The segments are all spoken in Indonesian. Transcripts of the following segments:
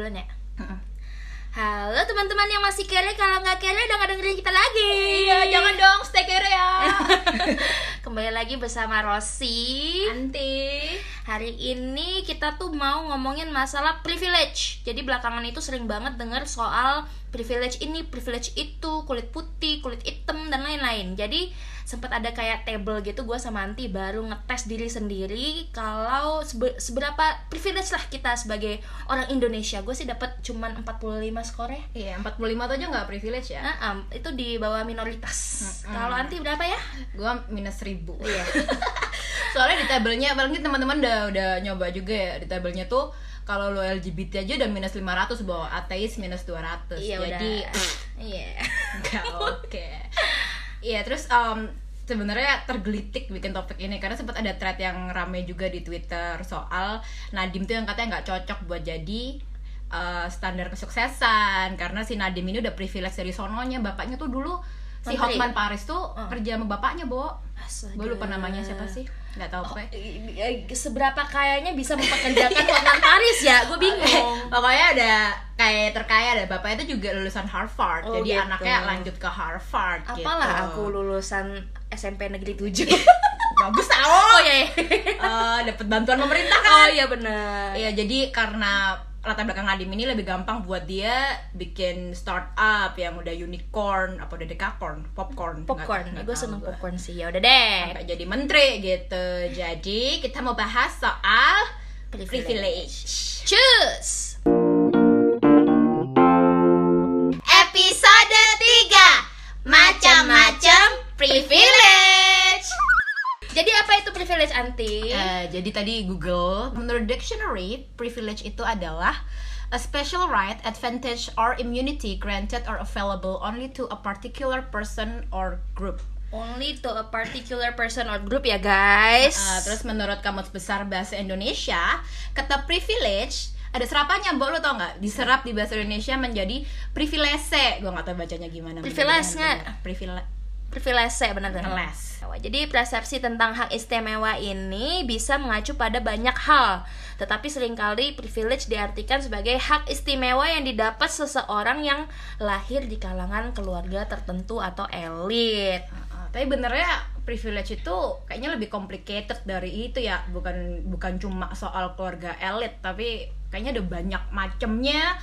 duluan ya? Halo teman-teman yang masih kere Kalau nggak kere udah nggak dengerin kita lagi. Iya, jangan dong stay kere ya. Kembali lagi bersama Rosi Anti. Hari ini kita tuh mau ngomongin masalah privilege. Jadi belakangan itu sering banget denger soal privilege ini, privilege itu Kulit putih, kulit hitam, dan lain-lain. Jadi sempat ada kayak table gitu gue sama Anti baru ngetes diri sendiri kalau sebe- seberapa privilege lah kita sebagai orang Indonesia gue sih dapat cuman 45 skor ya Iya, 45 tuh aja nggak privilege ya. Nah, am, itu di bawah minoritas. Mm-mm. Kalau anti berapa ya? Gua minus 1000. Iya. Soalnya di tabelnya apalagi teman-teman udah udah nyoba juga ya di tabelnya tuh kalau lo LGBT aja udah minus 500 bawa ateis minus 200. Iya Jadi. Iya. Gak oke. Iya terus um, sebenarnya tergelitik bikin topik ini karena sempat ada thread yang rame juga di Twitter soal Nadim tuh yang katanya nggak cocok buat jadi uh, standar kesuksesan. Karena si Nadim ini udah privilege dari sononya. Bapaknya tuh dulu si Menteri. Hotman Paris tuh Oh. kerja sama bapaknya Bo gue lupa namanya siapa sih nggak tahu Oh, apa seberapa kayanya bisa mempekerjakan Hotman Paris ya? Gue bingung. pokoknya ada kayak terkaya ada bapaknya itu juga lulusan Harvard Oh, jadi gitu. anaknya lanjut ke Harvard Apalah gitu. aku lulusan SMP Negeri 7. bagus tau oh iya. iya. Eh, dapat bantuan pemerintah Oh kan iya benar. Iya jadi karena latar belakang Nadim ini lebih gampang buat dia bikin startup yang udah unicorn apa udah dekakorn popcorn Popcorn. Nggak- nggak Gue seneng gua. popcorn sih. Ya udah deh. sampai jadi menteri gitu jadi kita mau bahas soal privilege, Cus. episode privilege anti? Eh, jadi tadi Google menurut dictionary privilege itu adalah a special right, advantage or immunity granted or available only to a particular person or group. Only to a particular person or group ya guys. Eh, terus menurut Kamus Besar Bahasa Indonesia, kata privilege ada serapannya, Mbok lu tau nggak? Diserap di bahasa Indonesia menjadi privilege. Gua nggak tahu bacanya gimana. Privilege nggak? Privilege. Privilege benar kan? Les. Jadi persepsi tentang hak istimewa ini bisa mengacu pada banyak hal, tetapi sering kali privilege diartikan sebagai hak istimewa yang didapat seseorang yang lahir di kalangan keluarga tertentu atau elit. Tapi benernya privilege itu kayaknya lebih complicated dari itu ya bukan bukan cuma soal keluarga elit tapi kayaknya ada banyak macamnya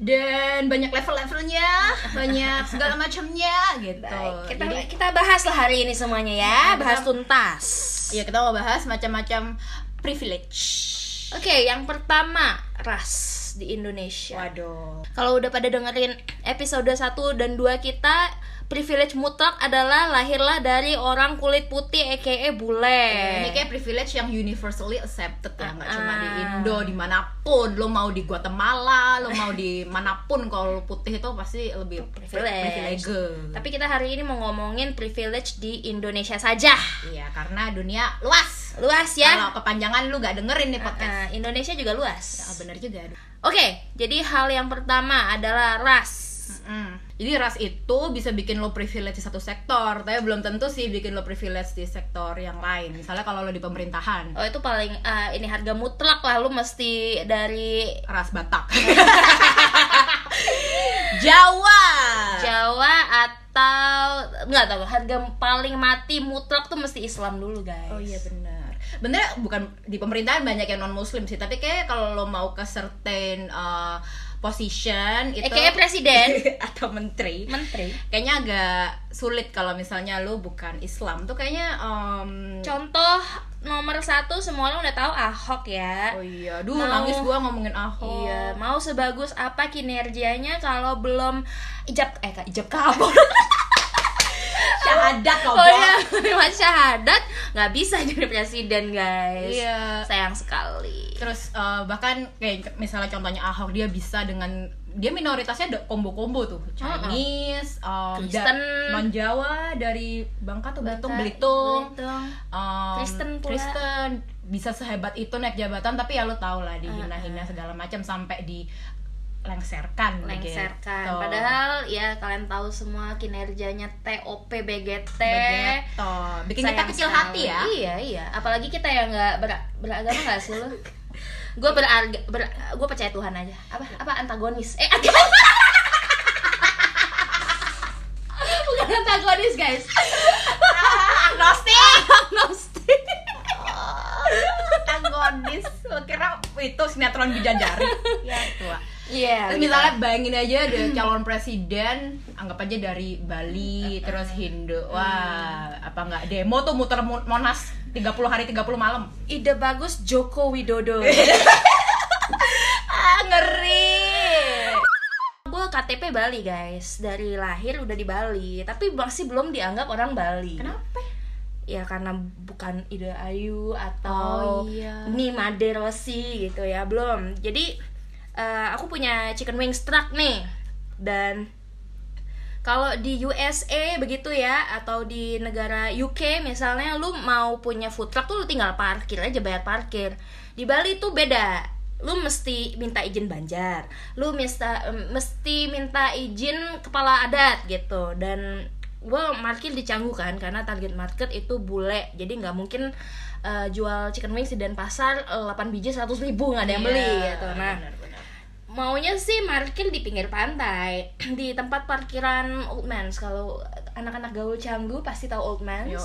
dan banyak level-levelnya banyak segala macamnya gitu Baik, kita jadi kita bahas lah hari ini semuanya ya, Nah, bahas tuntas. ya kita mau bahas macam-macam privilege Oke, yang pertama ras di Indonesia. waduh Kalau udah pada dengerin episode 1 dan 2 kita Privilege mutlak adalah lahirlah dari orang kulit putih aka bule ini kayak privilege yang universally accepted ya nggak cuma di Ah. Indo di mana pun lo mau di Guatemala lo mau di mana pun kalau lo putih itu pasti lebih Privilege. privilege. Tapi kita hari ini mau ngomongin privilege di Indonesia saja Iya, karena dunia luas. Luas ya Kalau kepanjangan lu gak dengerin nih podcast. Ah, Indonesia juga luas Ah, bener juga. Oke, jadi hal yang pertama adalah ras Mm. Jadi ras itu bisa bikin lo privilege di satu sektor, tapi belum tentu sih bikin lo privilege di sektor yang lain. Misalnya kalau lo di pemerintahan, Oh itu paling ah, ini harga mutlak lah lu mesti dari ras Batak. Jawa. Jawa atau nggak tahu harga paling mati mutlak tuh mesti Islam dulu guys. Oh iya benar. Bener bukan di pemerintahan banyak yang non muslim sih, tapi kayak kalau lo mau ke certain uh, position itu Eh, kayak presiden. atau menteri, Menteri. kayaknya agak sulit kalau misalnya lu bukan Islam tuh kayaknya um, Contoh nomor satu semua orang udah tahu Ahok ya. oh iya duh Mau- nangis gua ngomongin Ahok Iya, mau sebagus apa kinerjanya kalau belum ijab eh ijab kabul. syahadat kau oh iya, lewat syahadat nggak bisa jadi presiden guys. Iya. Sayang sekali. terus uh, bahkan kayak misalnya contohnya Ahok dia bisa dengan dia minoritasnya ada combo-combo tuh Chinese, um, Kristen. non Jawa dari Bangka tuh Bangka, Belitung, Belitung. um, Kristen pula. Kristen. bisa sehebat itu naik jabatan tapi ya lo tau lah Ah, dihina-hina segala macam sampai di lengserkan lengserkan. Gitu. padahal ya kalian tahu semua kinerjanya TOP BGT Begitu. bikin kita kecil sekali. hati ya. Iya iya. Apalagi kita yang nggak ber- beragama nggak sih lu? Gue berarga ber, gue percaya Tuhan aja. Apa apa antagonis? Eh antagonis. Bukan antagonis guys. Agnostik. Agnostik. Antagonis. Lo kira itu sinetron bidadari? Ya tua iya Terus misalnya bayangin aja ada calon presiden anggap aja dari Bali terus Hindu. Wah apa nggak? Demo tuh muter Mo- Monas 30 hari 30 malam. Ide bagus Joko Widodo. Ah ngeri. Gue KTP Bali guys. Dari lahir udah di Bali tapi masih belum dianggap orang Bali. Kenapa? Ya karena bukan Ida Ayu atau Oh, iya. Nima De Rossi gitu ya belum. Jadi eh, aku punya chicken wings truck nih. Dan kalau di USA begitu ya atau di negara UK misalnya lu mau punya food truck tuh lu tinggal parkir aja bayar parkir. Di Bali tuh beda. Lu mesti minta izin banjar. Lu mista, em, mesti minta izin kepala adat gitu. Dan gue parkir di Canggu kan karena target market itu bule. Jadi nggak mungkin eh, jual chicken wings di Denpasar eh, 8 biji 100 ribu nggak ada yang beli Iya, gitu. Nah benar-benar. Maunya sih parkir di pinggir pantai. Di tempat parkiran Old Mans. Kalau anak-anak gaul Canggu pasti tahu Old Mans. Yo,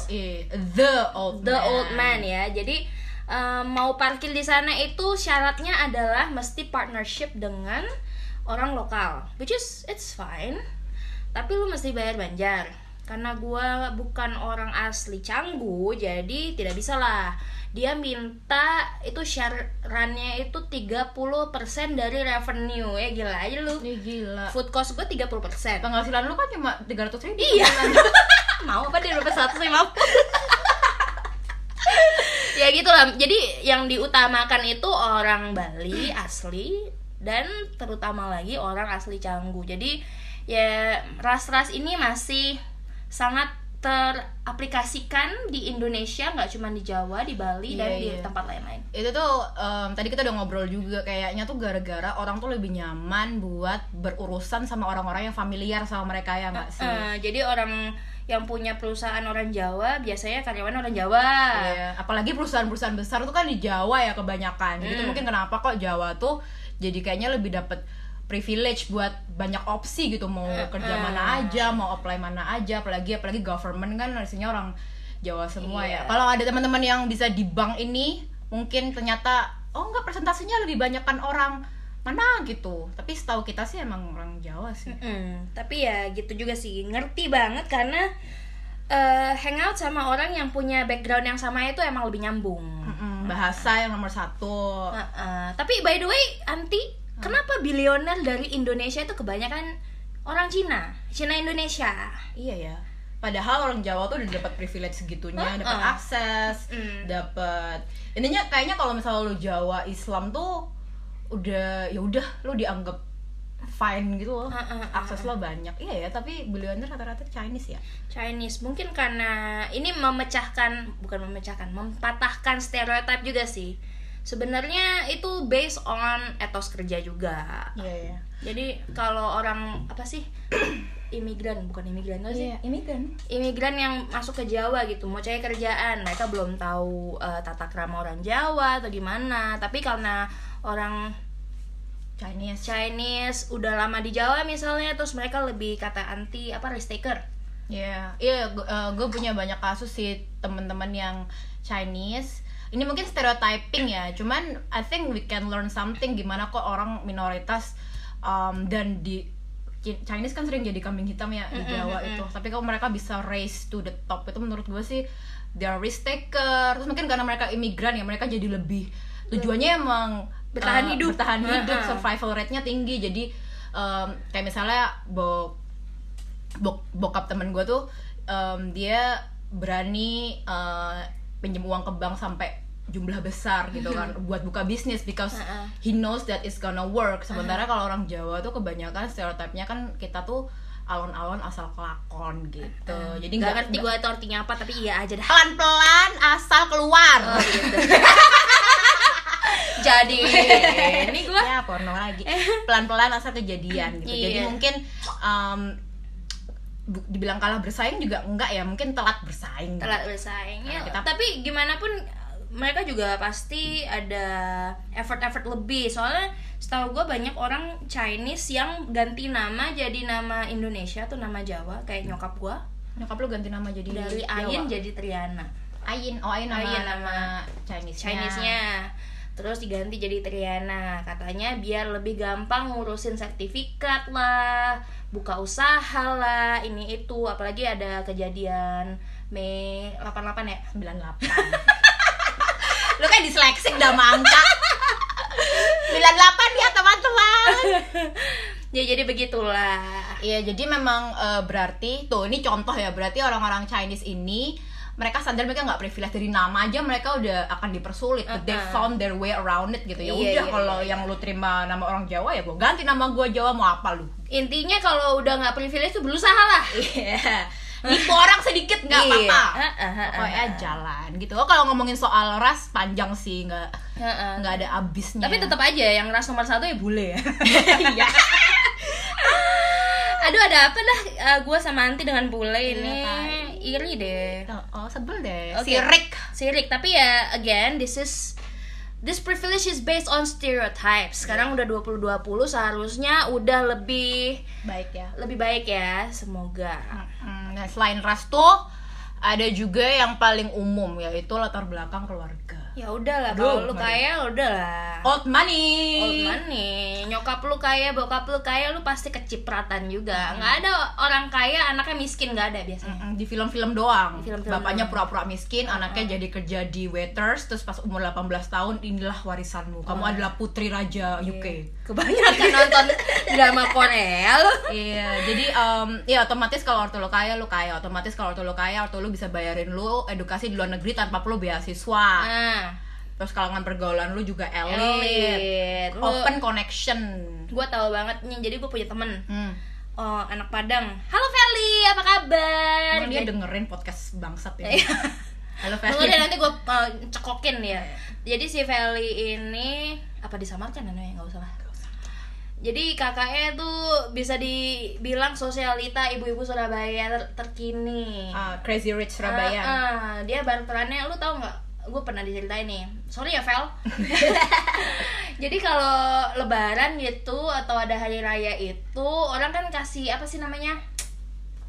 the old The man. Old Man. Ya. Jadi eh, mau parkir di sana itu syaratnya adalah mesti partnership dengan orang lokal which is it's fine. Tapi lu mesti bayar banjar. Karena gua bukan orang asli Canggu jadi tidak bisa lah dia minta itu syaratnya itu 30% dari revenue. Ya gila aja lu. Ini gila. Food cost gue 30% penghasilan lu kan cuma 300 ribu Iya. mau apa dia dapat 150 ya gitu lah. Jadi yang diutamakan itu orang Bali asli dan terutama lagi orang asli Canggu. Jadi ya ras-ras ini masih sangat teraplikasikan di Indonesia nggak cuma di Jawa di Bali dan Iya, di iya. tempat lain-lain itu tuh em, tadi kita udah ngobrol juga kayaknya tuh gara-gara orang tuh lebih nyaman buat berurusan sama orang-orang yang familiar sama mereka ya nggak sih Eh, jadi orang yang punya perusahaan orang Jawa biasanya karyawan orang Jawa Iya, apalagi perusahaan-perusahaan besar tuh kan di Jawa ya kebanyakan. Jadi Hmm. mungkin kenapa kok Jawa tuh jadi kayaknya lebih dapet privilege buat banyak opsi gitu mau kerja mana aja, mau apply mana aja, apalagi apalagi government kan isinya orang Jawa semua Iya. ya. Kalau ada teman-teman yang bisa di bank ini mungkin ternyata oh enggak presentasinya lebih banyakkan orang mana gitu. Tapi setahu kita sih emang orang Jawa sih. Mm-mm. tapi ya gitu juga sih ngerti banget karena eh, hangout sama orang yang punya background yang sama itu emang lebih nyambung Mm-mm, bahasa yang nomor satu. Heeh. tapi by the way anti kenapa bilioner dari Indonesia itu kebanyakan orang Cina Cina Indonesia Iya ya. Padahal orang Jawa tuh udah dapat privilege segitunya, Heeh. dapat akses, Mm. dapat intinya kayaknya kalau misalnya lu Jawa Islam tuh udah ya udah lu dianggap fine gitu loh. Heeh, heeh, Akses lo banyak. Iya ya, tapi billioner rata-rata Chinese ya. Chinese mungkin karena ini memecahkan bukan memecahkan mempatahkan stereotip juga sih sebenarnya itu based on etos kerja juga Iya ya. jadi kalau orang apa sih imigran bukan imigran apa sih Iya, imigran. imigran yang masuk ke Jawa gitu mau cari kerjaan mereka belum tahu eh, tata krama orang Jawa atau gimana tapi karena orang Chinese. Chinese udah lama di Jawa misalnya terus mereka lebih kata anti apa risk taker Iya, iya, gue punya banyak kasus sih teman-teman yang Chinese. Ini mungkin stereotyping ya, cuman I think we can learn something gimana kok orang minoritas um, dan di Chi- Chinese kan sering jadi kambing hitam ya di Jawa itu. Tapi kalau mereka bisa raise to the top itu menurut gue sih they are risk taker. Terus mungkin karena mereka imigran ya mereka jadi lebih tujuannya emang Bertahan uh, hidup. bertahan hidup, survival rate-nya tinggi. Jadi um, kayak misalnya bo bok bokap temen gue tuh em, dia berani eh, pinjem uang ke bank sampai jumlah besar gitu kan buat buka bisnis because Heeh. he knows that it's gonna work. Sementara kalau orang Jawa tuh kebanyakan stereotipnya kan kita tuh alon-alon asal kelakon gitu. Jadi nggak ngerti gue itu artinya apa tapi iya aja dah. Pelan-pelan asal keluar. Oh, gitu. jadi ini gue ya porno lagi. pelan-pelan asal kejadian gitu. Jadi Iya. mungkin bu- dibilang kalah bersaing juga enggak ya mungkin telat bersaing. Gitu. telat bersaing ya kita- tapi gimana pun mereka juga pasti ada effort-effort lebih. Soalnya setahu gue banyak orang Chinese yang ganti nama jadi nama Indonesia tuh nama Jawa kayak nyokap gue Nyokap lu ganti nama jadi dari Jawa. Ayin jadi Triana. Ayin, oh Ayin nama, Ayin nama Chinese-nya. Chinese-nya. Terus diganti jadi Triana. Katanya biar lebih gampang ngurusin sertifikat lah buka usaha lah ini itu. Apalagi ada kejadian Mei 88 ya? 98 Lu kan disleksik dah sama angka. 98 ya teman-teman. Ya jadi begitulah. Iya jadi memang eh, berarti Tuh ini contoh ya Berarti orang-orang Chinese ini mereka sadar mereka nggak privilege dari nama aja mereka udah akan dipersulit but they Uh-uh. found their way around it gitu. Ya Iya, udah iya, kalau iya, yang lu terima nama orang Jawa ya gue ganti nama gue Jawa mau apa lu? Intinya kalau udah nggak privilege tuh berusaha lah. Iya. Nipu orang sedikit nggak Iya. apa-apa. Pokoknya jalan gitu. Oh, kalau ngomongin soal ras panjang sih nggak nggak ada abisnya. tapi tetap aja yang ras nomor satu ya bule ya Iya. aduh ada apa dah gue sama Anti dengan bule ini kan. iri deh Oh, sebel deh. Oke. Sirik. sirik tapi ya again this is this privilege is based on stereotypes sekarang udah 2020 seharusnya udah lebih Baik ya. lebih baik ya semoga Nah, selain ras tuh ada juga yang paling umum yaitu latar belakang keluarga. Ya udahlah Aduh, kalau lu kaya udahlah Old money. Old money, nyokap lu kaya, bokap lu kaya, lu pasti kecipratan juga. Nggak ada orang kaya anaknya miskin nggak ada biasanya. Mm-mm, di film-film doang. Di film-film Bapaknya pura-pura miskin, anaknya jadi kerja di waiters, terus pas umur 18 tahun inilah warisanmu. Kamu Oh. adalah putri raja UK. Kebanyakan nonton drama Korea lu. Iya, jadi em, ya otomatis kalau ortu lo kaya, lu kaya. Otomatis kalau ortu lo kaya, ortu lo bisa bayarin lu edukasi di luar negeri tanpa perlu beasiswa. Nah, Terus kalangan pergaulan lu juga elit. elit. Lu, Open connection. gue tahu banget nih. Jadi gue punya temen Hmm. oh, anak Padang. Halo Feli, apa kabar? Emang dia Jadi- dengerin podcast bangsat ya. Halo Tunggu Feli. deh nanti gue cekokin ya. Jadi si Feli ini apa disamarkan namanya nggak usah lah. Jadi kakaknya tuh bisa dibilang sosialita ibu-ibu Surabaya ter- terkini. Ah, Crazy Rich Surabaya. Ah, ah. dia barterannya lu tau nggak? Gue pernah diceritain nih. Sorry ya Vel. Jadi kalau Lebaran gitu atau ada hari raya itu orang kan kasih apa sih namanya?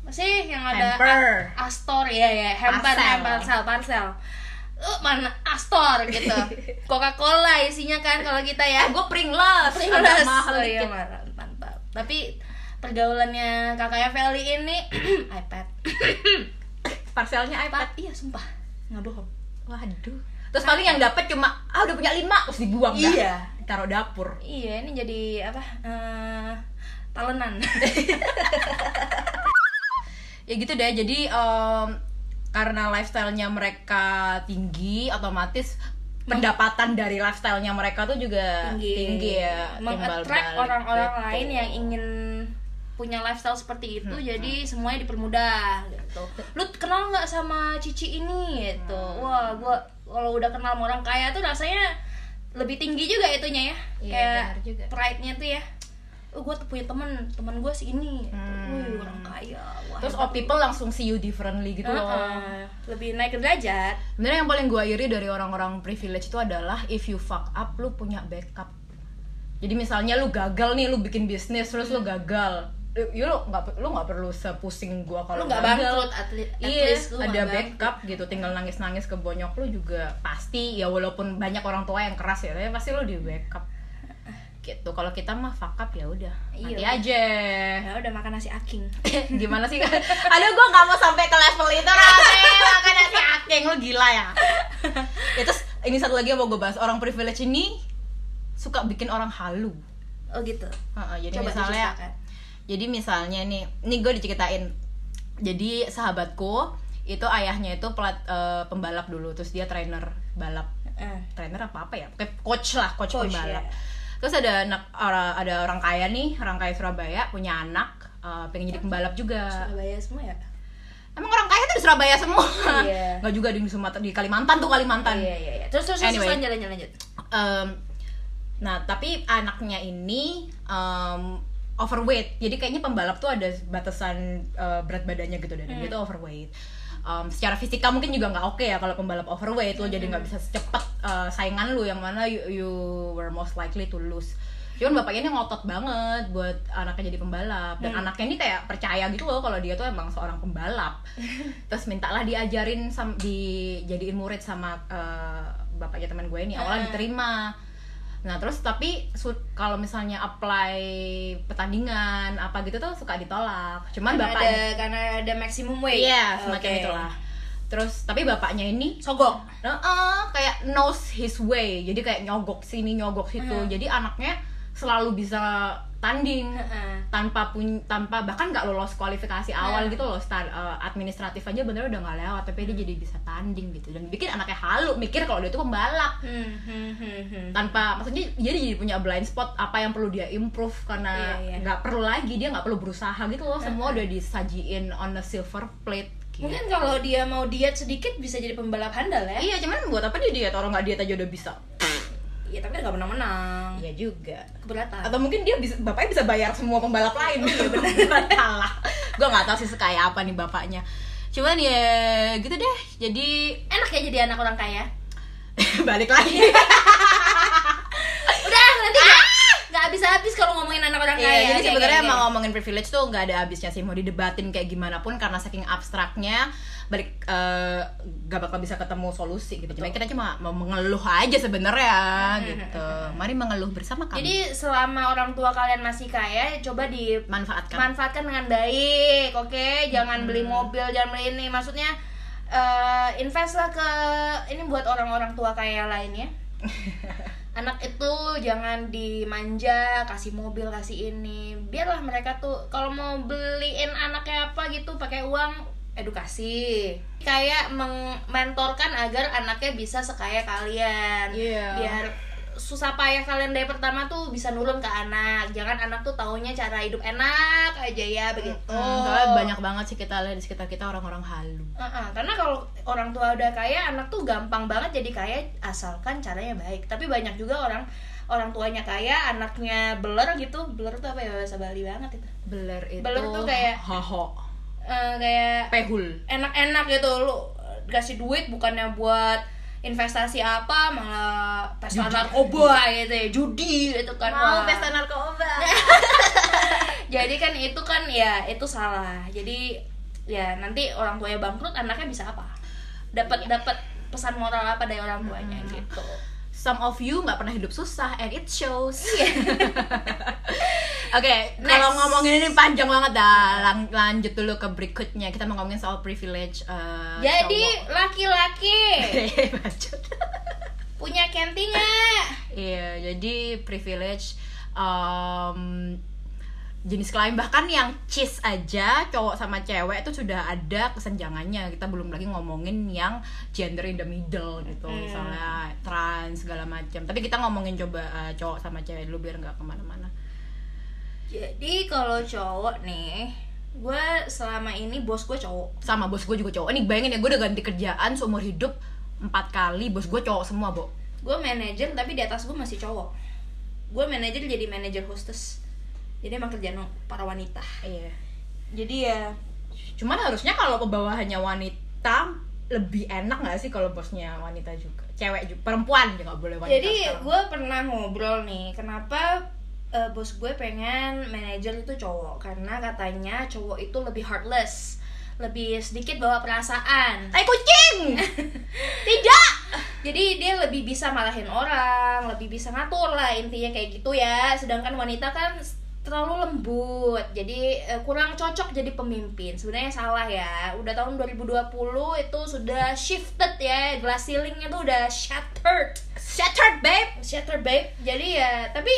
Masih yang ada Hamper. A- Astor ya ya, hamper, Parcel. hamper, parcel, parcel. Uh, mana Astor gitu. Coca-Cola isinya kan kalau kita ya. Eh, gue Pringles. Pringles. Agak mahal Oh, iya, marah. mantap. Tapi pergaulannya kakaknya Feli ini iPad. Parcelnya iPad. Iya sumpah. Nggak bohong. Waduh. Terus paling yang dapat cuma ah udah punya lima terus dibuang dah. Iya. Ditaruh dapur. Iya, ini jadi apa? Eh talenan. Ya gitu deh. Jadi em, karena lifestyle-nya mereka tinggi, otomatis pendapatan dari lifestyle-nya mereka tuh juga tinggi, ya. timbal Mengattract orang-orang gitu. lain yang ingin punya lifestyle seperti itu jadi semuanya dipermudah gitu lu kenal nggak sama cici ini gitu wah gua kalau udah kenal sama orang kaya tuh rasanya lebih tinggi juga itunya ya Iya, kayak juga. pride-nya tuh ya oh gue tuh punya temen teman gue sih ini Hmm. wih orang kaya wah Terus all people langsung see you differently gitu loh. Heeh. lebih naik ke derajat Sebenarnya yang paling gue iri dari orang-orang privilege itu adalah if you fuck up, lu punya backup. Jadi misalnya lu gagal nih, lu bikin bisnis terus lu gagal, ya lu nggak lu nggak perlu sepusing gua kalau lu nggak bangkrut at le- at Iya, least lu ada backup gitu, tinggal nangis-nangis ke bonyok lu juga pasti ya walaupun banyak orang tua yang keras ya, tapi pasti lu di backup. Gitu. Kalau kita mah fuck up ya udah, Iya. nanti aja. ya udah makan nasi aking Gimana sih? Aduh, gue nggak mau sampai ke level itu Rame makan nasi aking lu gila ya. ya terus ini satu lagi yang mau gue bahas orang privilege ini suka bikin orang halu. oh gitu Heeh, jadi coba misalnya. Jadi misalnya nih, nih gue diceritain. Jadi sahabatku itu ayahnya itu pelat eh, pembalap dulu, terus dia trainer balap Eh. trainer apa apa ya Kayak coach lah coach, Coach, pembalap ya. terus ada anak ada orang kaya nih orang kaya Surabaya punya anak eh, pengen jadi pembalap juga Surabaya semua ya emang orang kaya tuh di Surabaya semua Iya. nggak juga di Sumatera di Kalimantan tuh Kalimantan iya iya iya terus terus terus Anyway. lanjut lanjut lanjut Em, nah tapi anaknya ini em, overweight. Jadi kayaknya pembalap tuh ada batasan eh, berat badannya gitu dan Hmm. dia tuh overweight. Um, secara fisika mungkin juga nggak oke ya kalau pembalap overweight lo. Jadi nggak bisa secepat uh, saingan lu yang mana you, you were most likely to lose. Cuman bapaknya ini ngotot banget buat anaknya jadi pembalap. Dan Hmm. anaknya ini kayak percaya gitu loh kalau dia tuh emang seorang pembalap. Terus mintalah diajarin sam dijadiin murid sama uh, bapaknya teman gue ini. Awalnya Hmm. diterima nah terus tapi kalau misalnya apply pertandingan apa gitu tuh suka ditolak. Cuman karena bapak ada karena ada maximum weight. Iya semacam Oke. itulah. Terus tapi bapaknya ini sogok. Heeh, kayak knows his way. Jadi kayak nyogok sini nyogok situ. Hmm. jadi anaknya selalu bisa tanding tanpa pun tanpa bahkan nggak lolos kualifikasi awal Hmm. gitu loh sta- eh, administratif aja bener udah nggak lewat tapi dia jadi bisa tanding gitu dan bikin anaknya halu mikir kalau dia tuh pembalap Hmm, hmm, hmm, hmm. tanpa maksudnya dia jadi punya blind spot apa yang perlu dia improve karena Iya, iya. nggak perlu lagi dia nggak perlu berusaha gitu loh semua Hmm. udah disajiin on a silver plate gitu. mungkin kalau dia mau diet sedikit bisa jadi pembalap handal ya iya cuman buat apa dia diet orang nggak diet aja udah bisa iya tapi nggak menang menang iya juga. Keberatan. Atau mungkin dia bisa bapaknya bisa bayar semua pembalap lain. Iya benar. Kalah gue nggak tahu sih sekaya apa nih bapaknya. Cuman ya gitu deh. Jadi enak ya jadi anak orang kaya? Balik lagi nggak habis habis kalau ngomongin anak orang kaya Iya, jadi kayak sebenarnya gini. emang ngomongin privilege tuh nggak ada habisnya sih mau didebatin kayak gimana pun karena saking abstraknya balik eh, gak bakal bisa ketemu solusi gitu. Cuma kita cuma mau mengeluh aja sebenarnya gitu. Mari mengeluh bersama kami. jadi selama orang tua kalian masih kaya coba di manfaatkan. dengan baik oke jangan beli mobil jangan beli ini maksudnya eh invest lah ke ini buat orang-orang tua kaya lainnya anak itu jangan dimanja kasih mobil kasih ini. Biarlah mereka tuh kalau mau beliin anaknya apa gitu pakai uang edukasi. Kayak mentorkan agar anaknya bisa sekaya kalian. Iya. biar susah payah kalian dari pertama tuh bisa nurun ke anak. Jangan anak tuh taunya cara hidup enak aja ya begitu. Hmm, soalnya banyak banget sih kita lihat di sekitar kita orang-orang halu. Uh-uh, karena kalau orang tua udah kaya anak tuh gampang banget jadi kaya asalkan caranya baik. Tapi banyak juga orang orang tuanya kaya anaknya beler gitu. Beler tuh apa ya bahasa Bali banget itu? Beler itu. Beler tuh kayak- hoho, Eh, kayak pehul. enak-enak gitu. Lu kasih duit bukannya buat investasi apa malah pesta narkoba gitu ya judi gitu kan Wah. narkoba. jadi kan itu kan ya itu salah. Jadi ya nanti orang tuanya bangkrut anaknya bisa apa? Dapat dapat pesan moral apa dari orang tuanya gitu Some of you nggak pernah hidup susah and it shows. Oke, Next. kalau ngomongin ini panjang banget dah. Lang- lanjut dulu ke berikutnya. Kita mau ngomongin soal privilege. eh, jadi laki-laki Bacot. punya nggak Iya, jadi privilege um, jenis kelamin. Bahkan yang cis aja cowok sama cewek itu sudah ada kesenjangannya. Kita belum lagi ngomongin yang gender in the middle gitu. Hmm. misalnya trans segala macam. Tapi kita ngomongin coba uh, cowok sama cewek dulu biar nggak ke mana-mana. Jadi kalau cowok nih gue selama ini bos gue cowok. Sama bos gue juga cowok. Ini bayangin ya gue udah ganti kerjaan seumur hidup empat kali bos gue cowok semua bo. Gue manajer tapi di atas gue masih cowok. Gue manajer jadi manajer hostess jadi emang kerjaan para wanita iya jadi ya Cuman harusnya kalau ke bawahannya wanita lebih enak gak sih kalau bosnya wanita juga? Cewek juga, perempuan juga gak boleh wanita. jadi gue pernah ngobrol nih kenapa eh, bos gue pengen manajer itu cowok karena katanya cowok itu lebih heartless lebih sedikit bawa perasaan Tai kucing. Tidak. jadi dia lebih bisa malahin orang lebih bisa ngatur lah intinya kayak gitu ya sedangkan wanita kan terlalu lembut. Jadi eh, kurang cocok jadi pemimpin. Sebenarnya salah ya. Udah tahun 2020 itu sudah shifted ya. Glass ceilingnya tuh udah shattered. Shattered babe. shattered babe. Jadi ya tapi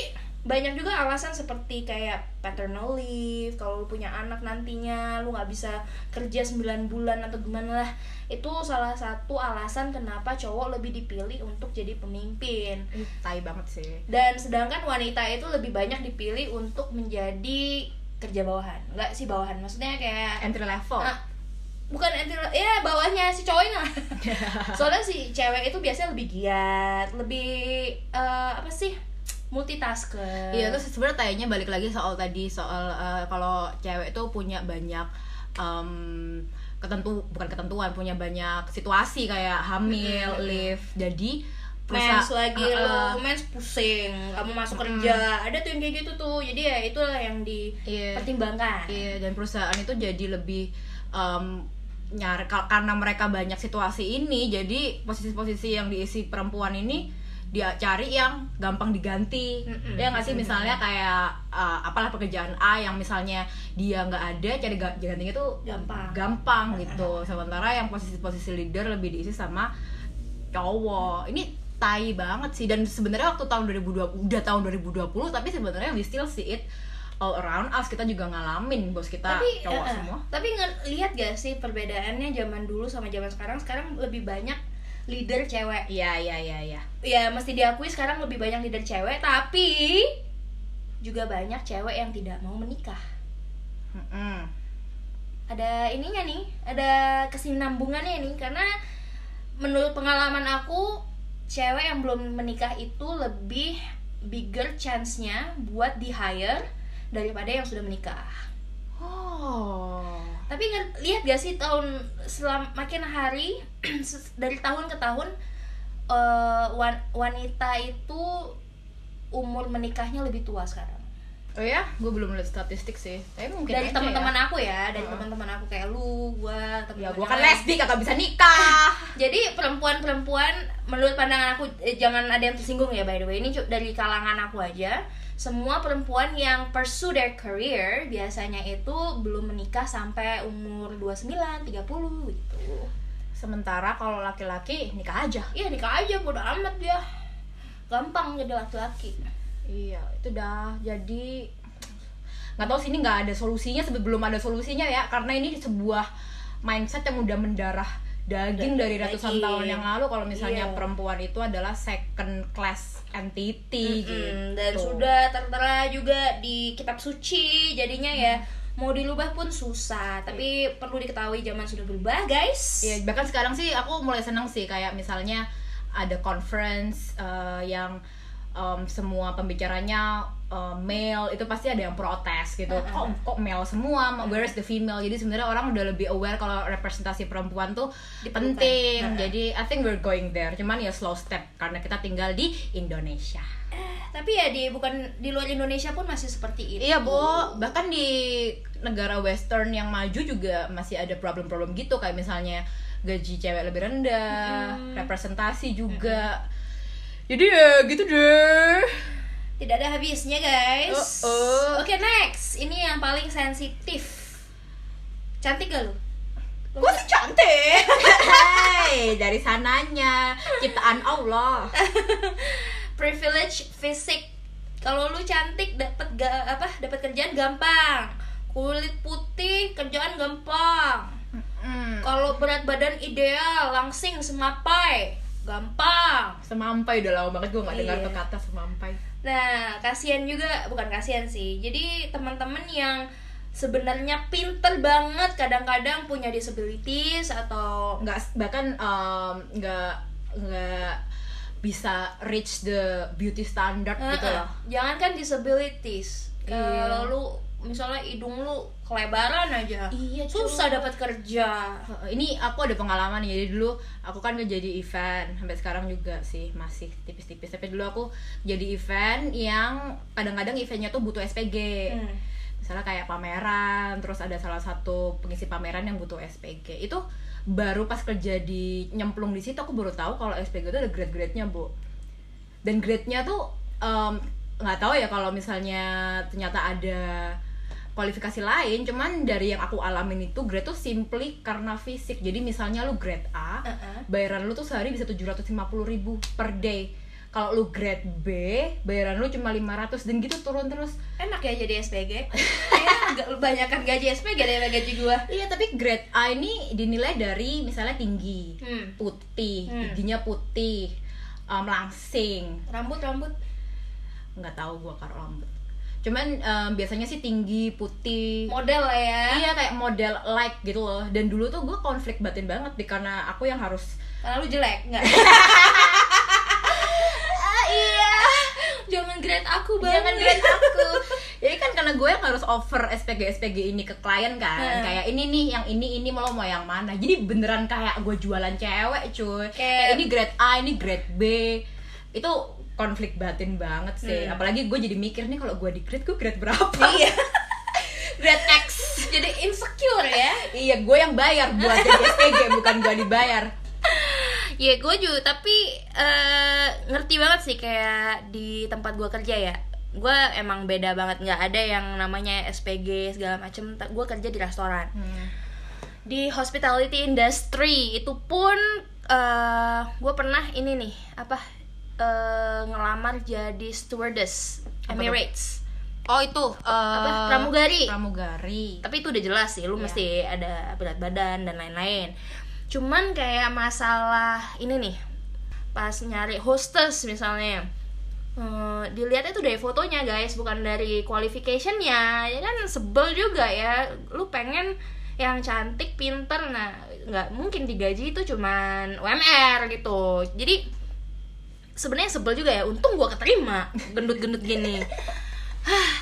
banyak juga alasan seperti kayak paternal leave kalau lu punya anak nantinya lu nggak bisa kerja 9 bulan atau gimana lah. Itu salah satu alasan kenapa cowok lebih dipilih untuk jadi pemimpin. Ih, tai banget sih. dan sedangkan wanita itu lebih banyak dipilih untuk menjadi kerja bawahan. Nggak sih bawahan maksudnya kayak Entry level. Ah, bukan entry ya bawahnya si cowoknya lah. Soalnya si cewek itu biasanya lebih giat lebih eh, apa sih multitasker Iya terus sebenarnya tayangnya balik lagi soal tadi soal eh, kalau cewek tuh punya banyak em, ketentu bukan ketentuan punya banyak situasi kayak hamil live jadi mens lagi Heeh. lo mens pusing kamu masuk Mm-mm. kerja ada tuh yang kayak gitu tuh jadi ya itulah yang Iya. dipertimbangkan Iya, dan perusahaan itu jadi lebih um, nyari kal- karena mereka banyak situasi ini, jadi posisi-posisi yang diisi perempuan ini dia cari yang gampang diganti. Mm-mm. Ya nggak sih misalnya kayak uh, apalah pekerjaan A yang misalnya dia nggak ada, cari ga- gantinya tuh Gampang. gampang gitu. Sementara yang posisi-posisi leader lebih diisi sama cowok. Ini tai banget sih dan sebenarnya waktu tahun 2020 udah tahun 2020 tapi sebenarnya we still see it all around us kita juga ngalamin bos kita tapi cowok eh, semua tapi nge- lihat gak sih perbedaannya zaman dulu sama zaman sekarang sekarang lebih banyak leader cewek. Iya iya iya iya. Ya mesti diakui sekarang lebih banyak leader cewek tapi juga banyak cewek yang tidak mau menikah. Mm-mm. ada ininya nih ada kesinambungannya nih karena menurut pengalaman aku cewek yang belum menikah itu lebih bigger chance-nya buat di hire daripada yang sudah menikah. Oh tapi lihat gak sih tahun selam makin hari dari tahun ke tahun eh, wan- wanita itu umur menikahnya lebih tua sekarang. Oh ya? Gue belum lihat statistik sih. Tapi mungkin dari aja teman-teman ya. aku ya dari Heeh. teman-teman aku kayak lu gua ya teman-teman gue kan lesbi kagak bisa nikah. Jadi perempuan-perempuan menurut pandangan aku eh, jangan ada yang tersinggung ya by the way. Ini dari kalangan aku aja semua perempuan yang pursue their career biasanya itu belum menikah sampai umur 29, 30 gitu. Sementara kalau laki-laki nikah aja. Iya nikah aja bodo amat dia. Gampang jadi laki-laki. Iya itu dah. Jadi nggak tahu sini nggak ada solusinya sebelum belum ada solusinya ya. Karena ini sebuah mindset yang udah mendarah daging Da- dari ratusan daging. tahun yang lalu kalau misalnya Iya. perempuan itu adalah second class entity gitu. Mm-mm, dan sudah tertera juga di kitab suci jadinya ya mau dirubah pun susah. Tapi perlu diketahui zaman sudah berubah guys. Iya, bahkan sekarang sih aku mulai seneng sih kayak misalnya ada conference eh, yang em, semua pembicaranya eh, male itu pasti ada yang protes gitu. Mm-mm. Kok kok male semua? Where is the female? Jadi sebenarnya orang udah lebih aware kalau representasi perempuan tuh Diperlukan. penting. Jadi I think we're going there. Cuman ya slow step karena kita tinggal di Indonesia. tapi ya di bukan di luar Indonesia pun masih seperti itu Iya, Bo. Bahkan di negara western yang maju juga masih ada problem-problem gitu kayak misalnya gaji cewek lebih rendah, Mm-mm. representasi juga. Jadi ya gitu deh. Tidak ada habisnya guys. Oh, oh. oke next. Ini yang paling sensitif. Cantik gak lu? Gue sih cantik. Hai, dari sananya. Ciptaan Allah. privilege fisik. Kalau lu cantik dapat ga, apa dapat kerjaan gampang. Kulit putih kerjaan gampang. Kalau berat badan ideal. Langsing semapai. Gampang. Semampai udah lama banget gue nggak dengar Iya. kata semampai. Nah kasihan juga bukan kasihan sih jadi teman-teman yang sebenarnya pinter banget kadang-kadang punya disabilities atau nggak bahkan em, nggak nggak bisa reach the beauty standard gitu Heeh. loh. jangankan disabilities Iya. kalau lu misalnya hidung lu kelebaran aja Iya, susah dapat kerja. Ini aku ada pengalaman nih jadi dulu aku kan jadi event sampai sekarang juga sih masih tipis-tipis tapi dulu aku jadi event yang kadang-kadang eventnya tuh butuh SPG Hmm. misalnya kayak pameran terus ada salah satu pengisi pameran yang butuh SPG itu baru pas kerja di nyemplung di situ aku baru tahu kalau SPG itu ada grade-grade-nya bu. Dan grade-nya tuh em, nggak tahu ya kalau misalnya ternyata ada kualifikasi lain cuman dari yang aku alamin itu grade tuh simply karena fisik. Jadi misalnya lu grade A Uh-uh. bayaran lu tuh sehari bisa 750.000 ribu per day. Kalau lu grade B bayaran lu cuma 500 dan gitu turun terus. Enak ya jadi SPG ya agak banyakan gaji SPG daripada gaji gua. Iya tapi grade A ini dinilai dari misalnya tinggi hmm. putih Hmm. giginya putih um, langsing. Rambut rambut. Nggak tahu gua karo rambut cuman um, biasanya sih tinggi putih. Model lah ya. Iya kayak model like gitu loh. Dan dulu tuh gue konflik batin banget di karena aku yang harus karena lu jelek enggak? Ah, iya. Jangan grade aku banget jangan grade aku. Jadi kan karena gue yang harus over SPG SPG ini ke klien kan. Hmm. kayak ini nih yang ini ini lo mau yang mana. Jadi beneran kayak gue jualan cewek cuy. Kayak- kayak ini grade A ini grade B. Itu konflik batin banget sih Hmm. apalagi gue jadi mikir nih kalau gue di grade gue grade berapa Iya. grade X Jadi insecure ya. iya gue yang bayar buat jadi SPG bukan gue dibayar Ya gue juga tapi eh, ngerti banget sih kayak di tempat gue kerja ya. Gue emang beda banget nggak ada yang namanya SPG segala macem. Gue kerja di restoran. Di hospitality industry itu pun eh gue pernah ini nih apa eh, ngelamar jadi stewardess Apa tuh? Emirates. oh itu Apa? eh, Pramugari. pramugari tapi itu udah jelas sih lu Iya. mesti ada berat badan dan lain-lain cuman kayak masalah ini nih pas nyari hostess misalnya eh, dilihat itu dari fotonya guys bukan dari qualificationnya ya kan sebel juga ya lu pengen yang cantik pinter nah nggak mungkin digaji itu cuman UMR gitu jadi sebenarnya sebel juga ya. Untung gua keterima gendut-gendut gini.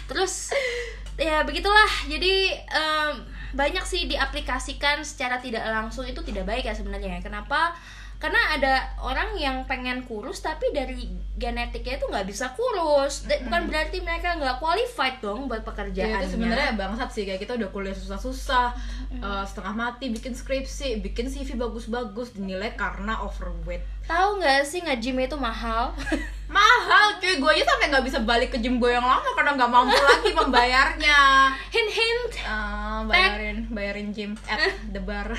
Terus ya begitulah. Jadi em, banyak sih diaplikasikan secara tidak langsung. Itu tidak baik ya sebenarnya. Kenapa karena ada orang yang pengen kurus tapi dari genetiknya itu nggak bisa kurus. Bukan berarti mereka nggak qualified dong buat Ya, pekerjaannya. itu sebenarnya bangsat sih. Kayak kita udah kuliah susah-susah eh, setengah mati bikin skripsi bikin CV bagus-bagus dinilai karena overweight. Tahu nggak sih nge-gym itu mahal? Mahal cuy. Gue aja sampai nggak bisa balik ke gym gue yang lama karena nggak mampu lagi membayarnya. Hint hint. Eh, bayarin bayarin gym at the bar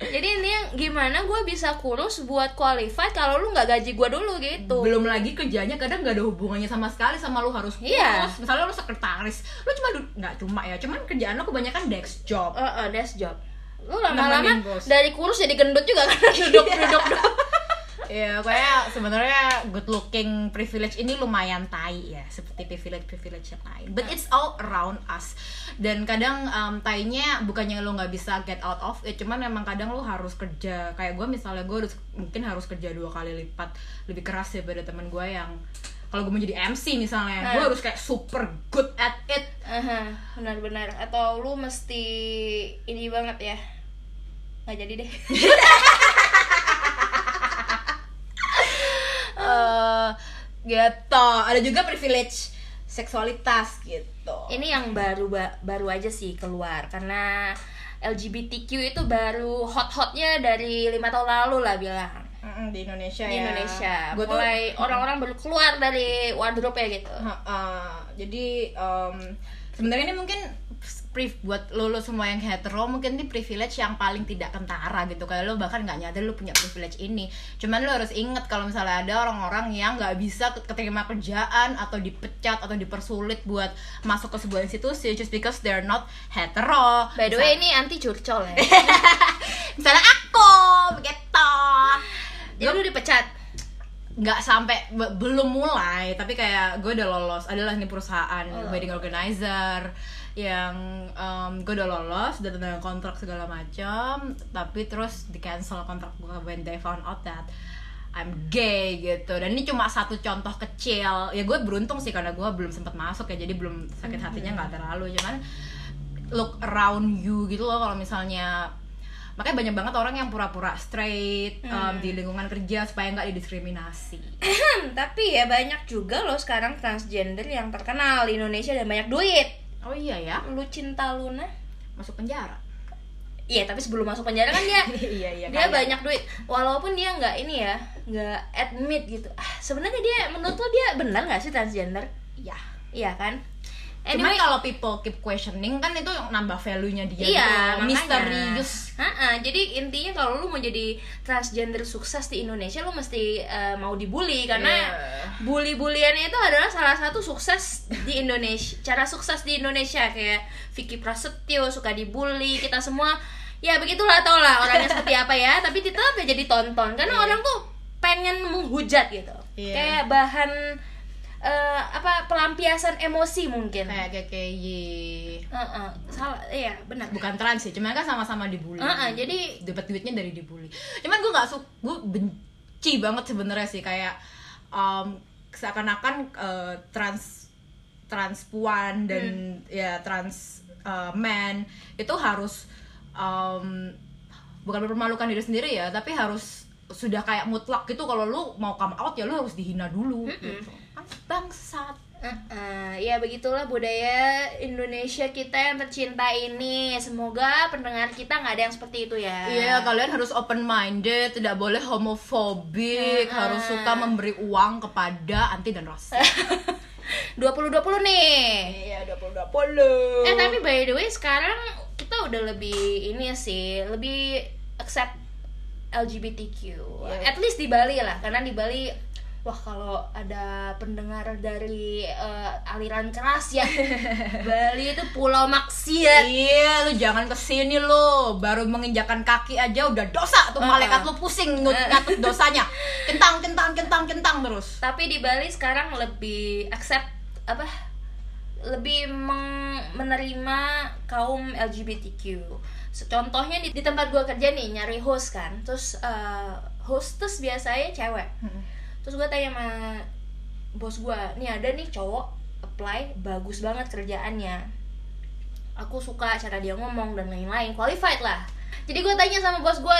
jadi ini yang gimana gue bisa kurus buat qualified kalau lu nggak gaji gue dulu gitu. Belum lagi kerjanya kadang nggak ada hubungannya sama sekali sama lu harus kurus. Iya. misalnya lu sekretaris lu cuma nggak cuma ya cuman kerjaan lu kebanyakan desk job. Eh, eh, desk job. Lu lama-lama dari kurus jadi gendut juga kan? Duduk duduk duduk Iya, kayak sebenarnya good looking privilege ini lumayan tai ya, seperti privilege privilege yang lain. But it's all around us. Dan kadang um, tainya bukannya lo nggak bisa get out of it, cuman emang kadang lo harus kerja. Kayak gue misalnya gue harus mungkin harus kerja dua kali lipat lebih keras daripada teman gue yang kalau gue mau jadi MC misalnya, gue Hmm. harus kayak super good at it. Aha, benar-benar atau lu mesti ini banget ya nggak jadi deh Eh, gitu. Ada juga privilege seksualitas gitu. ini yang baru ba- baru aja sih keluar karena LGBTQ itu baru hot-hotnya dari lima tahun lalu lah bilang di Indonesia di ya. Indonesia Gua mulai orang-orang baru keluar dari wardrobe ya gitu Ha-ha. jadi em, sebenarnya ini mungkin priv buat lo, lo semua yang hetero mungkin ini privilege yang paling tidak kentara gitu. Kayak lo bahkan nggak nyadar lo punya privilege ini. Cuman lo harus inget kalau misalnya ada orang-orang yang nggak bisa ke- keterima kerjaan atau dipecat atau dipersulit buat masuk ke sebuah institusi just because they're not hetero. By the way ini anti curcol ya. Misalnya aku begitu. Jadi lu dipecat nggak sampai be- belum mulai tapi kayak gue udah lolos. Adalah ini perusahaan Oh. wedding organizer yang em, gue udah lolos udah tanda kontrak segala macam tapi terus di cancel kontrak gue when they found out that I'm gay gitu. Dan ini cuma satu contoh kecil. Ya gue beruntung sih karena gue belum sempat masuk ya jadi belum sakit hatinya nggak terlalu. Cuman look around you gitu loh kalau misalnya makanya banyak banget orang yang pura-pura straight em, di lingkungan kerja supaya nggak didiskriminasi. Hmm, tapi ya banyak juga loh sekarang transgender yang terkenal di Indonesia dan banyak duit. Oh iya ya? Lu cinta Luna? Masuk penjara? Iya tapi sebelum masuk penjara kan dia iya iya dia kayak- banyak duit. Walaupun dia nggak ini ya nggak admit gitu. Ah sebenarnya dia menurut lo dia benar nggak sih transgender? Iya. Iya kan Cuman anyway kalau people keep questioning kan itu yang nambah value-nya dia iya gitu. misterius jadi intinya kalau lu mau jadi transgender sukses di Indonesia lu mesti eh, mau dibully karena Iya. bully-buliannya itu adalah salah satu sukses di Indonesia cara sukses di Indonesia kayak Vicky Prasetyo suka dibully kita semua ya begitulah tau lah orangnya seperti apa ya tapi tetap ya jadi tonton karena Iya. orang tuh pengen menghujat gitu Iya. kayak bahan eh, apa pelampiasan emosi mungkin. Kayak KKY Heeh, salah iya benar. Bukan trans sih cuman kan sama-sama dibully. Heeh, jadi dapat duitnya dari dibully. Cuman gue nggak suka gue benci banget sebenarnya sih kayak um, seakan-akan uh, trans transpuan dan Hmm. ya trans uh, man itu harus um, bukan mempermalukan diri sendiri ya tapi harus sudah kayak mutlak gitu kalau lu mau come out ya lu harus dihina dulu gitu. Kan bangsat Eh, ya begitulah budaya Indonesia kita yang tercinta ini. Semoga pendengar kita nggak ada yang seperti itu ya. Iya, kalian harus open minded, tidak boleh homofobik, Mm-mm. harus suka memberi uang kepada anti dan rasis. 2020 nih. Iya, udah udah polo. Eh tapi by the way sekarang kita udah lebih ini sih, lebih accept LGBTQ. Iya. At least di Bali lah, karena di Bali wah kalau ada pendengar dari eh, aliran keras ya. Bali itu pulau maksiat. Iya, lu jangan ke sini lo. Baru menginjakan kaki aja udah dosa tuh malaikat lu pusing nyatet dosanya. Kentang, kentang, kentang, kentang terus. Tapi di Bali sekarang lebih accept apa? Lebih meng- menerima kaum LGBTQ. So, Contohnya di, di tempat gua kerja nih nyari host kan, terus eh, hostess biasanya cewek. Terus gua tanya sama bos gua, nih ada nih cowok apply bagus banget kerjaannya. Aku suka cara dia ngomong dan lain-lain, qualified lah. Jadi gue tanya sama bos gue,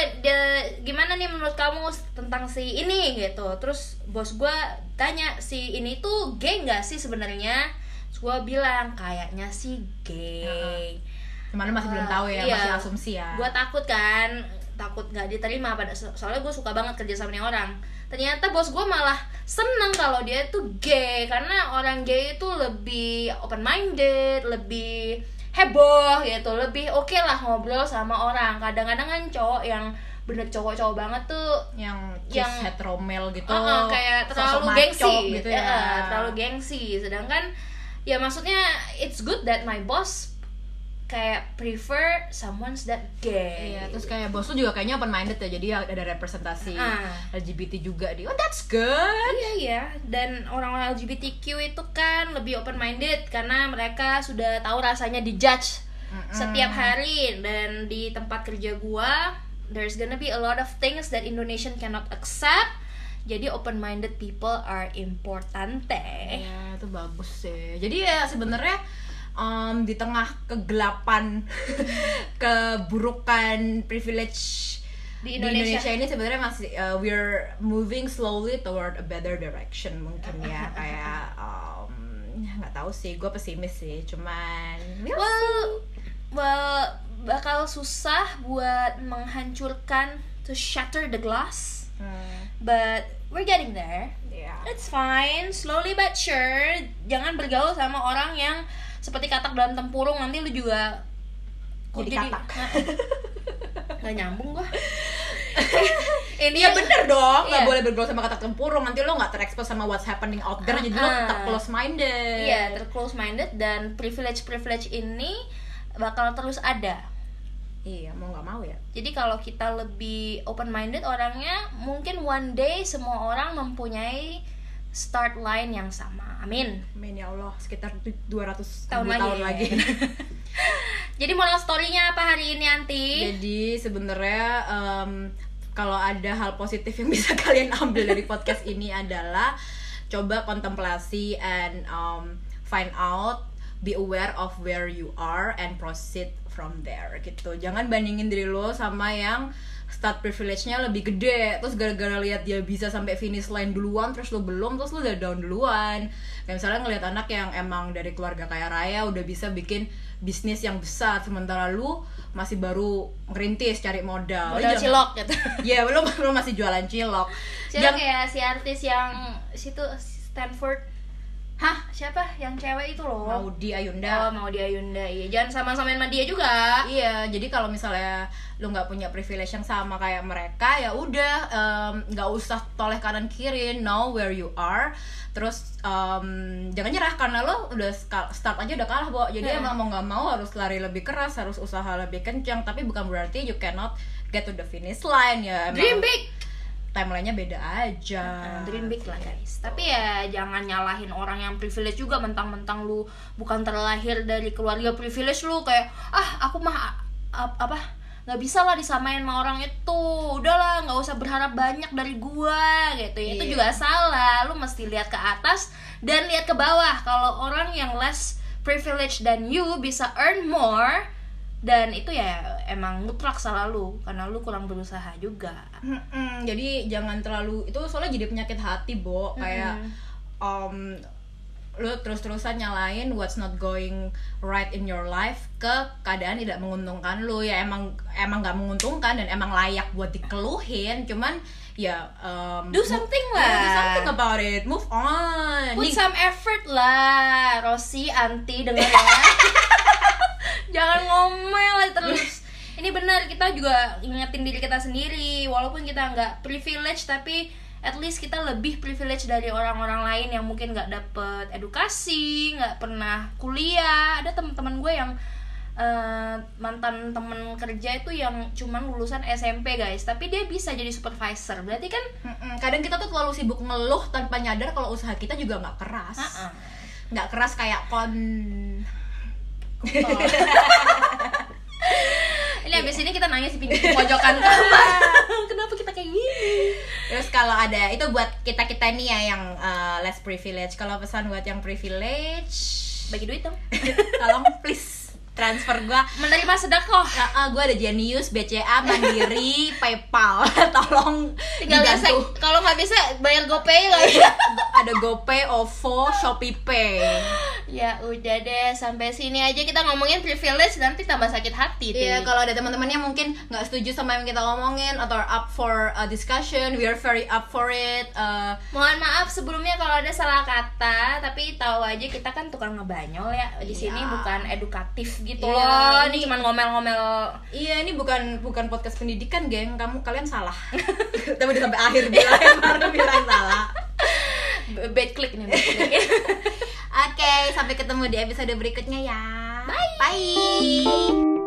gimana nih menurut kamu tentang si ini gitu. Terus bos gue tanya si ini tuh gay nggak sih sebenarnya? Gue bilang kayaknya sih gay. Cuman masih belum tahu ya, Iya. masih asumsi ya. Gue takut kan, takut nggak diterima pada so- soalnya gue suka banget kerja sama orang. Ternyata bos gue malah seneng kalau dia tuh gay karena orang gay itu lebih open minded, lebih heboh gitu, lebih oke lah ngobrol sama orang. Kadang-kadang kan cowok yang bener cowok-cowok banget tuh yang yang- yang hetero male gitu. Uh-uh, kayak terlalu gengsi gitu Ya, ya. terlalu gengsi sedangkan ya maksudnya it's good that my boss kayak prefer someone's that gay Iya, terus kayak bos lu juga kayaknya open minded ya, jadi ada representasi Ah. LGBT juga di. Oh, that's good. iya iya dan orang-orang LGBTQ itu kan lebih open minded karena mereka sudah tahu rasanya dijudge Mm-mm. setiap hari dan di tempat kerja gua there's gonna be a lot of things that Indonesian cannot accept jadi open minded people are importante Iya, itu bagus sih. Jadi ya sebenarnya um, di tengah kegelapan keburukan privilege Di di Indonesia. Indonesia, ini sebenarnya masih uh, we're moving slowly toward a better direction mungkin ya kayak um, nggak tahu sih gue pesimis sih cuman we'll well well bakal susah buat menghancurkan to shatter the glass. Hmm, but we're getting there iya. it's fine slowly but sure jangan bergaul sama orang yang seperti katak dalam tempurung nanti lu juga kok Jadi katak. nggak nyambung gua ini Iya bener dong, nggak Iya. boleh bergaul sama kata tempurung Nanti lo nggak terekspos sama what's happening out there Jadi lo tetap close minded Iya, terclose minded dan privilege-privilege ini bakal terus ada. Iya, mau nggak mau ya Jadi kalau kita lebih open minded orangnya, mungkin one day semua orang mempunyai start line yang sama. Amin. Amin ya Allah, sekitar 200 Tahun lagi. tahun lagi. Jadi moral story-nya apa hari ini Anti? Jadi sebenarnya em, kalau ada hal positif yang bisa kalian ambil dari podcast ini adalah coba kontemplasi and um, find out, be aware of where you are and proceed from there gitu. Jangan bandingin diri lo sama yang start privilege-nya lebih gede. Terus gara-gara lihat dia bisa sampai finish line duluan terus lo belum terus lo udah down duluan. Kayak misalnya ngelihat anak yang emang dari keluarga kaya raya udah bisa bikin bisnis yang besar sementara lu masih baru ngerintis cari modal. Modal jangan- cilok gitu. Iya, belum belum masih jualan cilok. Jangan- kayak si artis yang situ Stanford Hah? siapa yang cewek itu loh Mau di oh Ayunda. mau dia Ayunda iya jangan sama-samain sama dia juga Iya, jadi kalau misalnya lu nggak punya privilege yang sama kayak mereka, ya udah nggak usah toleh kanan kiri, know where you are. Terus em, jangan nyerah karena lo udah start aja udah kalah, Bo. Jadi Nah. emang mau nggak mau harus lari lebih keras, harus usaha lebih kencang, tapi bukan berarti you cannot get to the finish line ya. Emang dream big Timelinenya beda aja. Nah, dream big lah guys. tapi ya jangan nyalahin orang yang privilege juga. Mentang-mentang lu bukan terlahir dari keluarga privilege lu kayak ah aku mah a- apa nggak bisa lah disamain sama orang itu. Udahlah nggak usah berharap banyak dari gua gitu. Ya itu Iya. juga salah. Lu mesti lihat ke atas dan lihat ke bawah. Kalau orang yang less privilege dan you bisa earn more dan itu ya emang mutlak salah lu karena lu kurang berusaha juga. Mm-mm, jadi jangan terlalu itu soalnya jadi penyakit hati bo. Kayak Mm-mm. um, lu terus-terusan nyalain what's not going right in your life ke keadaan tidak menguntungkan lu. Ya emang emang nggak menguntungkan dan emang layak buat dikeluhin. Cuman ya um, Do something mo- lah. ya, do something about it. Move on. Put Nih, some effort lah Rosi anti dengar ya jangan ngomel terus. Ini benar kita juga ingetin diri kita sendiri. Walaupun kita nggak privilege tapi at least kita lebih privilege dari orang-orang lain yang mungkin nggak dapet edukasi nggak pernah kuliah. Ada teman-teman gue yang eh, mantan temen kerja itu yang cuman lulusan SMP guys. Tapi dia bisa jadi supervisor. Berarti kan mm-mm, kadang kita tuh terlalu sibuk ngeluh tanpa nyadar kalau usaha kita juga nggak keras. Nggak keras kayak kon ini abis ini kita nangis di pinggir pojokan kamar kenapa kita kayak gini? Terus kalau ada itu buat kita kita nih ya yang uh, less privilege. Kalau pesan buat yang privilege, bagi duit dong. tolong please transfer gua. menerima sedekah Uh, uh, gue ada Genius, BCA, Mandiri, PayPal. tolong tinggal gesek kalau nggak bisa bayar gopay nggak bisa ada GoPay, OVO, Shopee Pay. ya udah deh sampai sini aja kita ngomongin privilege nanti tambah sakit hati Iya, kalau ada teman-teman yang mungkin nggak setuju sama yang kita ngomongin atau up for a discussion, we are very up for it. Uh, mohon maaf sebelumnya kalau ada salah kata tapi tahu aja kita kan tukang ngebanyol ya di sini Iya. bukan edukatif gitu Iya, loh. ini- ini cuma ngomel-ngomel. Iya ini bukan bukan podcast pendidikan geng. Kamu kalian salah. Tapi udah sampai akhir bilang baru bilang salah. Bad click nih bad click. Oke sampai ketemu di episode berikutnya ya. Bye. Bye